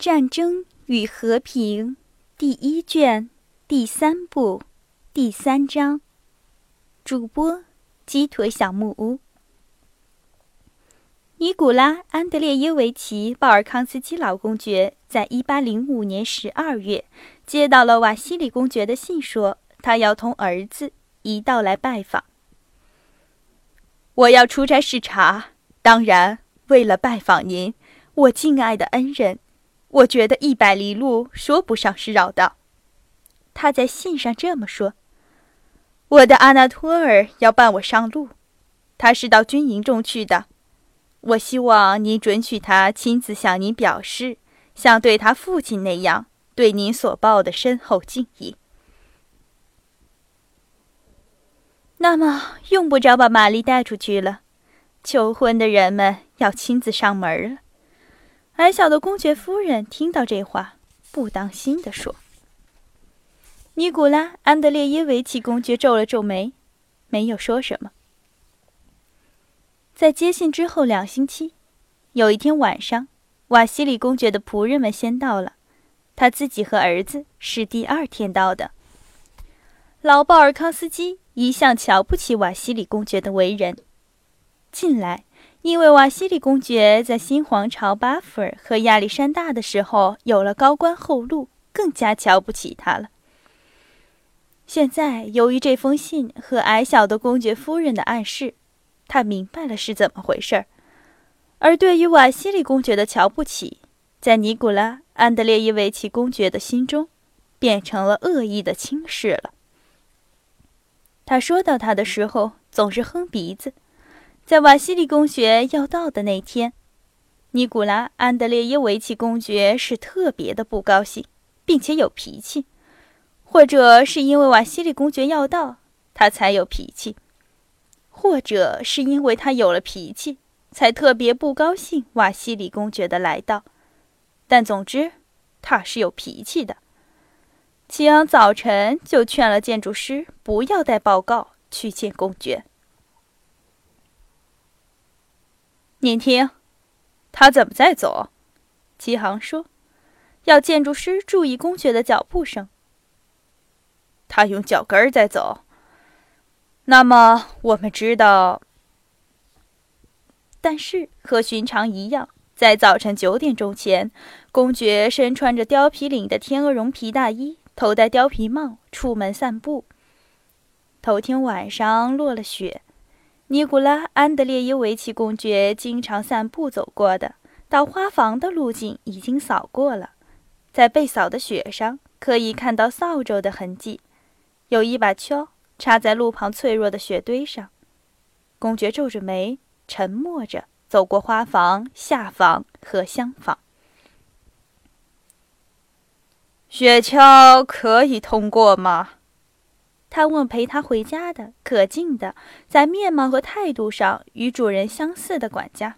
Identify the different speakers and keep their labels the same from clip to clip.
Speaker 1: 战争与和平》第一卷第三部第三章。主播：鸡腿小木屋。尼古拉·安德烈耶维奇·鲍尔康斯基老公爵在一八零五年十二月接到了瓦西里公爵的信，说他要同儿子一道来拜访。我要出差视察，当然为了拜访您，我敬爱的恩人。我觉得一百里路说不上是绕道。他在信上这么说：“我的阿纳托尔要伴我上路，他是到军营中去的。”我希望您准许他亲自向您表示，像对他父亲那样对您所报的深厚敬意。那么，用不着把玛丽带出去了。求婚的人们要亲自上门了。矮小的公爵夫人听到这话，不当心地说：“尼古拉·安德烈耶维奇公爵皱了皱眉，没有说什么。”在接信之后两星期，有一天晚上，瓦西里公爵的仆人们先到了，他自己和儿子是第二天到的。老鲍尔康斯基一向瞧不起瓦西里公爵的为人，近来因为瓦西里公爵在新皇朝巴夫尔和亚历山大的时候有了高官厚禄，更加瞧不起他了。现在由于这封信和矮小的公爵夫人的暗示。他明白了是怎么回事儿，而对于瓦西里公爵的瞧不起，在尼古拉·安德烈耶维奇公爵的心中，变成了恶意的轻视了。他说到他的时候总是哼鼻子，在瓦西里公爵要到的那天，尼古拉·安德烈耶维奇公爵是特别的不高兴，并且有脾气，或者是因为瓦西里公爵要到，他才有脾气。或者是因为他有了脾气，才特别不高兴瓦西里公爵的来到。但总之，他是有脾气的。齐昂早晨就劝了建筑师不要带报告去见公爵。您听，他怎么在走？齐航说：“要建筑师注意公爵的脚步声。他用脚跟儿在走。”那么我们知道，但是和寻常一样，在早晨九点钟前，公爵身穿着貂皮领的天鹅绒皮大衣，头戴貂皮帽，出门散步。头天晚上落了雪，尼古拉·安德烈耶维奇公爵经常散步走过的到花房的路径已经扫过了，在被扫的雪上可以看到扫帚的痕迹，有一把锹。插在路旁脆弱的雪堆上，公爵皱着眉，沉默着走过花房、下房和厢房。雪橇可以通过吗？他问陪他回家的可敬的，在面貌和态度上与主人相似的管家。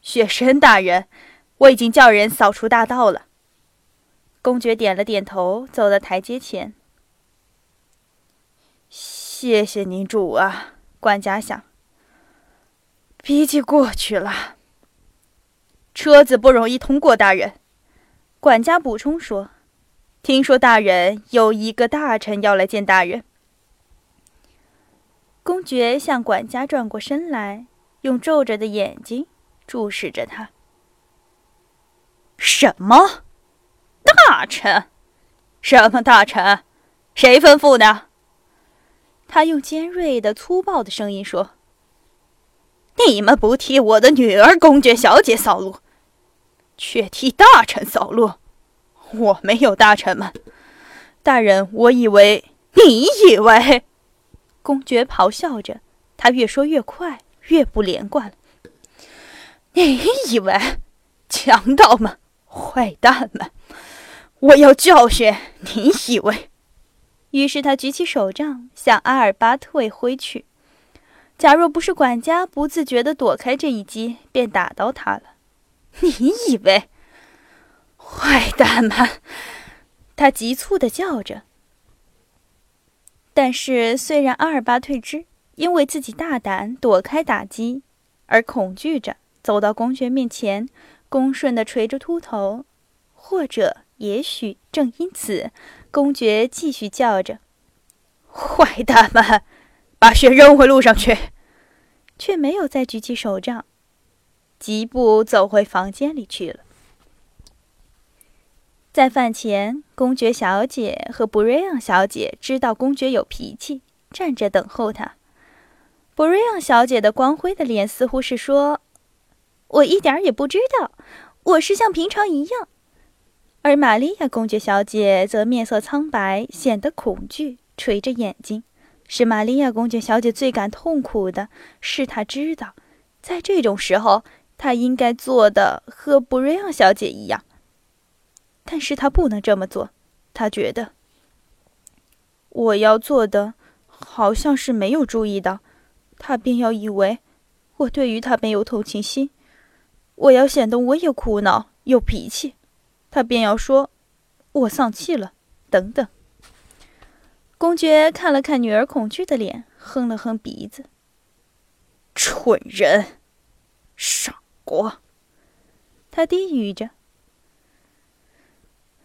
Speaker 1: 雪神大人，我已经叫人扫除大道了。公爵点了点头，走到台阶前。谢谢您，主啊！管家想。脾气过去了。车子不容易通过，大人。管家补充说：“听说大人有一个大臣要来见大人。”公爵向管家转过身来，用皱着的眼睛注视着他。什么？大臣？什么大臣？谁吩咐的？他用尖锐的、粗暴的声音说：“你们不替我的女儿公爵小姐扫路，却替大臣扫路。我没有大臣们，大人。我以为你以为……”公爵咆哮着，他越说越快，越不连贯。你以为强盗们、坏蛋们，我要教训？你以为？于是他举起手杖向阿尔巴特挥去。假若不是管家不自觉地躲开这一击，便打到他了。你以为？坏蛋们！他急促地叫着。但是，虽然阿尔巴退之，因为自己大胆躲开打击而恐惧着走到公爵面前，恭顺地垂着秃头，或者也许正因此，公爵继续叫着：“
Speaker 2: 坏蛋们，把血扔回路上去！”
Speaker 1: 却没有再举起手杖，疾步走回房间里去了。在饭前，公爵小姐和布瑞昂小姐知道公爵有脾气，站着等候他。布瑞昂小姐的光辉的脸似乎是说。我一点也不知道，我是像平常一样。而玛利亚公爵小姐则面色苍白，显得恐惧，垂着眼睛。使玛利亚公爵小姐最感痛苦的是，她知道，在这种时候，她应该做的和布瑞昂小姐一样。但是他不能这么做。他觉得，我要做的，好像是没有注意到，他便要以为，我对于他没有同情心。我要显得我也苦恼、有脾气，他便要说：“我丧气了。”等等。公爵看了看女儿恐惧的脸，哼了哼鼻子：“
Speaker 2: 蠢人，傻瓜。”
Speaker 1: 他低语着：“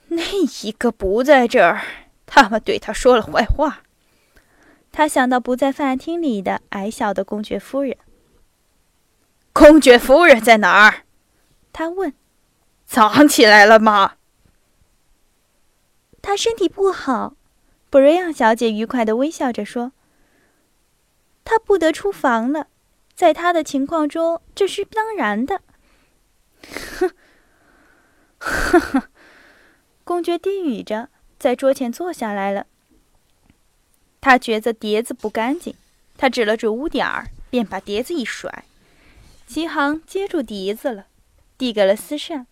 Speaker 2: 那一个不在这儿，他们对他说了坏话。”
Speaker 1: 他想到不在饭厅里的矮小的公爵夫人。
Speaker 2: 公爵夫人在哪儿？
Speaker 1: 他问。
Speaker 2: 藏起来了吗？
Speaker 1: 她身体不好，布瑞昂小姐愉快的微笑着说：“她不得出房了，在她的情况中，这是当然的。”哼，呵呵，公爵低语着，在桌前坐下来了。他觉得碟子不干净，他指了指污点儿，便把碟子一甩。齐航接住笛子了，递给了思善。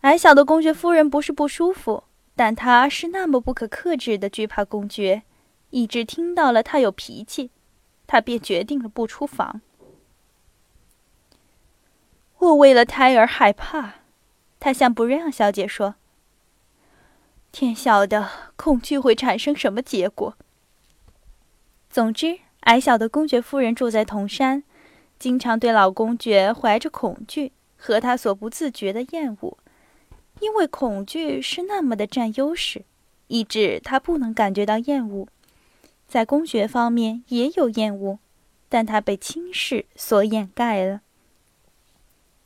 Speaker 1: 矮小的公爵夫人不是不舒服，但她是那么不可克制的惧怕公爵，一直听到了他有脾气，他便决定了不出房。我为了胎儿害怕，他向布瑞昂小姐说：“天晓得恐惧会产生什么结果。”总之，矮小的公爵夫人住在铜山。经常对老公爵怀着恐惧和他所不自觉的厌恶，因为恐惧是那么的占优势，以致他不能感觉到厌恶。在公爵方面也有厌恶，但他被轻视所掩盖了。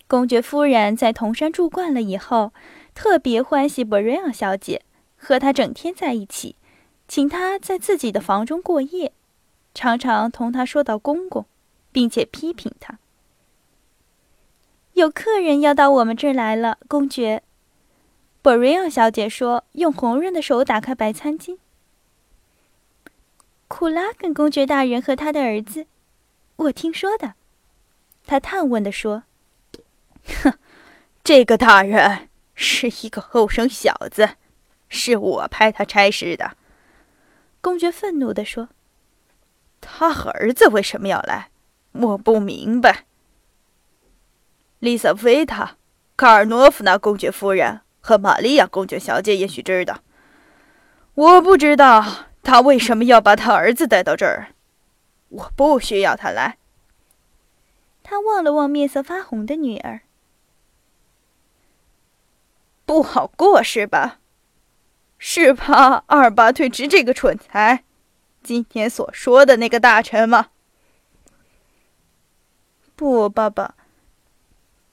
Speaker 1: 公爵夫人在铜山住惯了以后，特别欢喜博瑞昂小姐，和她整天在一起，请她在自己的房中过夜，常常同她说到公公。并且批评他。有客人要到我们这儿来了，公爵。博瑞昂小姐说，用红润的手打开白餐巾。库拉根公爵大人和他的儿子，我听说的。他探问的说：“
Speaker 2: 哼，这个大人是一个后生小子，是我派他差事的。”
Speaker 1: 公爵愤怒的说：“
Speaker 2: 他儿子为什么要来？”我不明白。丽萨菲塔、卡尔诺夫娜公爵夫人和玛利亚公爵小姐也许知道。我不知道他为什么要把他儿子带到这儿。我不需要他来。
Speaker 1: 他望了望面色发红的女儿。
Speaker 2: 不好过是吧？是怕二八退治这个蠢材，今天所说的那个大臣吗？
Speaker 1: 不，爸爸。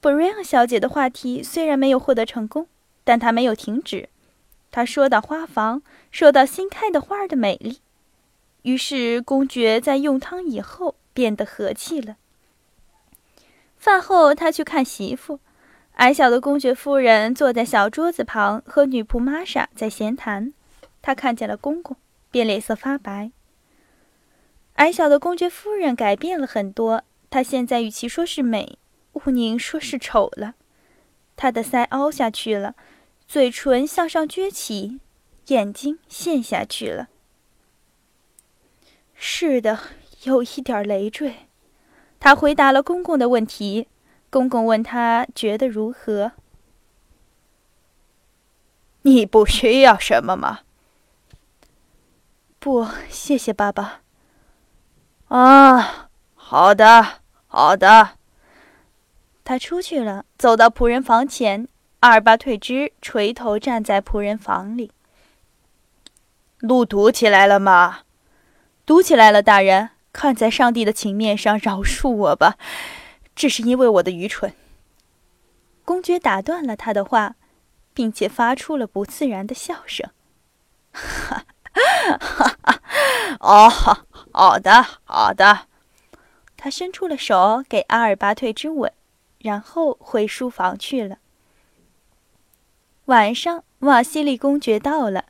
Speaker 1: 布瑞昂小姐的话题虽然没有获得成功，但她没有停止。她说到花房，说到新开的花的美丽。于是公爵在用汤以后变得和气了。饭后，他去看媳妇。矮小的公爵夫人坐在小桌子旁，和女仆玛莎在闲谈。她看见了公公，便脸色发白。矮小的公爵夫人改变了很多。她现在与其说是美，不宁说是丑了。她的腮凹下去了，嘴唇向上撅起，眼睛陷下去了。是的，有一点累赘。他回答了公公的问题。公公问他觉得如何？
Speaker 2: 你不需要什么吗？
Speaker 1: 不，谢谢爸爸。
Speaker 2: 啊，好的。好的，
Speaker 1: 他出去了，走到仆人房前。阿尔巴退之垂头站在仆人房里。
Speaker 2: 路堵起来了吗？
Speaker 1: 堵起来了，大人。看在上帝的情面上，饶恕我吧，只是因为我的愚蠢。公爵打断了他的话，并且发出了不自然的笑声。
Speaker 2: 哈，哈哈，哦，好的，好的。
Speaker 1: 他伸出了手给阿尔巴退之吻，然后回书房去了。晚上，瓦西里公爵到了，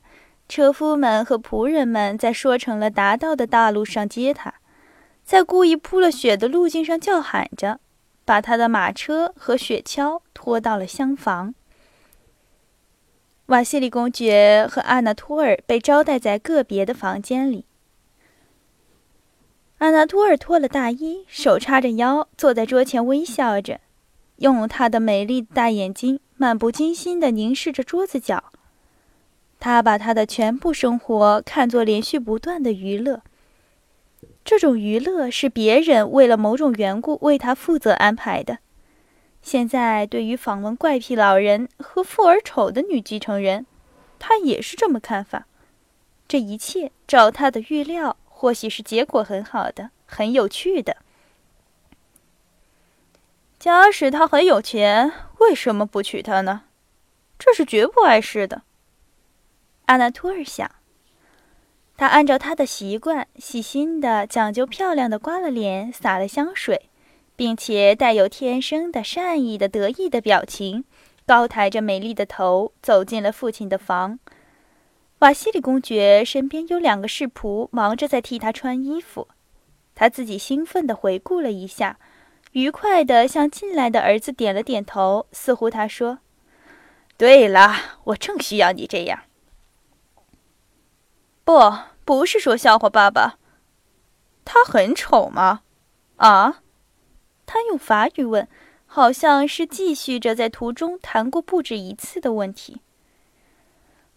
Speaker 1: 车夫们和仆人们在说成了达到的大路上接他。在故意铺了雪的路径上叫喊着，把他的马车和雪橇拖到了厢房。瓦西里公爵和阿纳托尔被招待在个别的房间里。阿纳托尔脱了大衣，手叉着腰，坐在桌前微笑着，用他的美丽大眼睛漫不经心地凝视着桌子角。他把他的全部生活看作连续不断的娱乐。这种娱乐是别人为了某种缘故为他负责安排的。现在，对于访问怪癖老人和富而丑的女继承人，他也是这么看法。这一切照他的预料，或许是结果很好的，很有趣的。假使他很有钱，为什么不娶她呢？这是绝不碍事的。阿纳托尔想。他按照他的习惯，细心的讲究漂亮的刮了脸，洒了香水，并且带有天生的善意的得意的表情，高抬着美丽的头走进了父亲的房。瓦西里公爵身边有两个侍仆，忙着在替他穿衣服。他自己兴奋地回顾了一下，愉快地向进来的儿子点了点头，似乎他说：“
Speaker 2: 对了，我正需要你这样。”
Speaker 1: 不，不是说笑话，爸爸。
Speaker 2: 他很丑吗？
Speaker 1: 啊？他用法语问，好像是继续着在途中谈过不止一次的问题。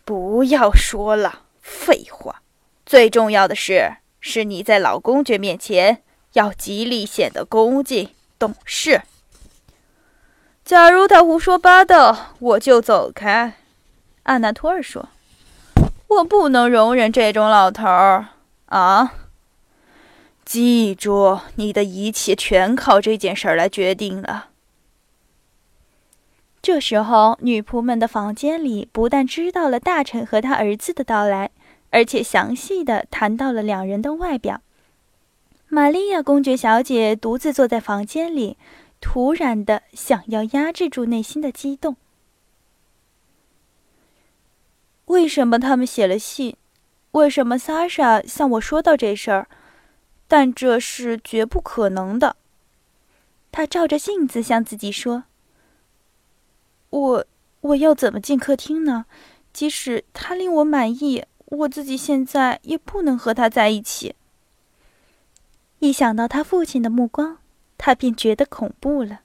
Speaker 2: 不要说了，废话。最重要的是，是你在老公爵面前要极力显得恭敬懂事。
Speaker 1: 假如他胡说八道，我就走开。阿纳托尔说。我不能容忍这种老头儿啊！
Speaker 2: 记住，你的一切全靠这件事来决定了。
Speaker 1: 这时候，女仆们的房间里不但知道了大臣和他儿子的到来，而且详细的谈到了两人的外表。玛利亚公爵小姐独自坐在房间里，突然的想要压制住内心的激动。为什么他们写了信？为什么莎莎向我说到这事儿？但这是绝不可能的。他照着镜子向自己说：“我我要怎么进客厅呢？即使他令我满意，我自己现在也不能和他在一起。”一想到他父亲的目光，他便觉得恐怖了。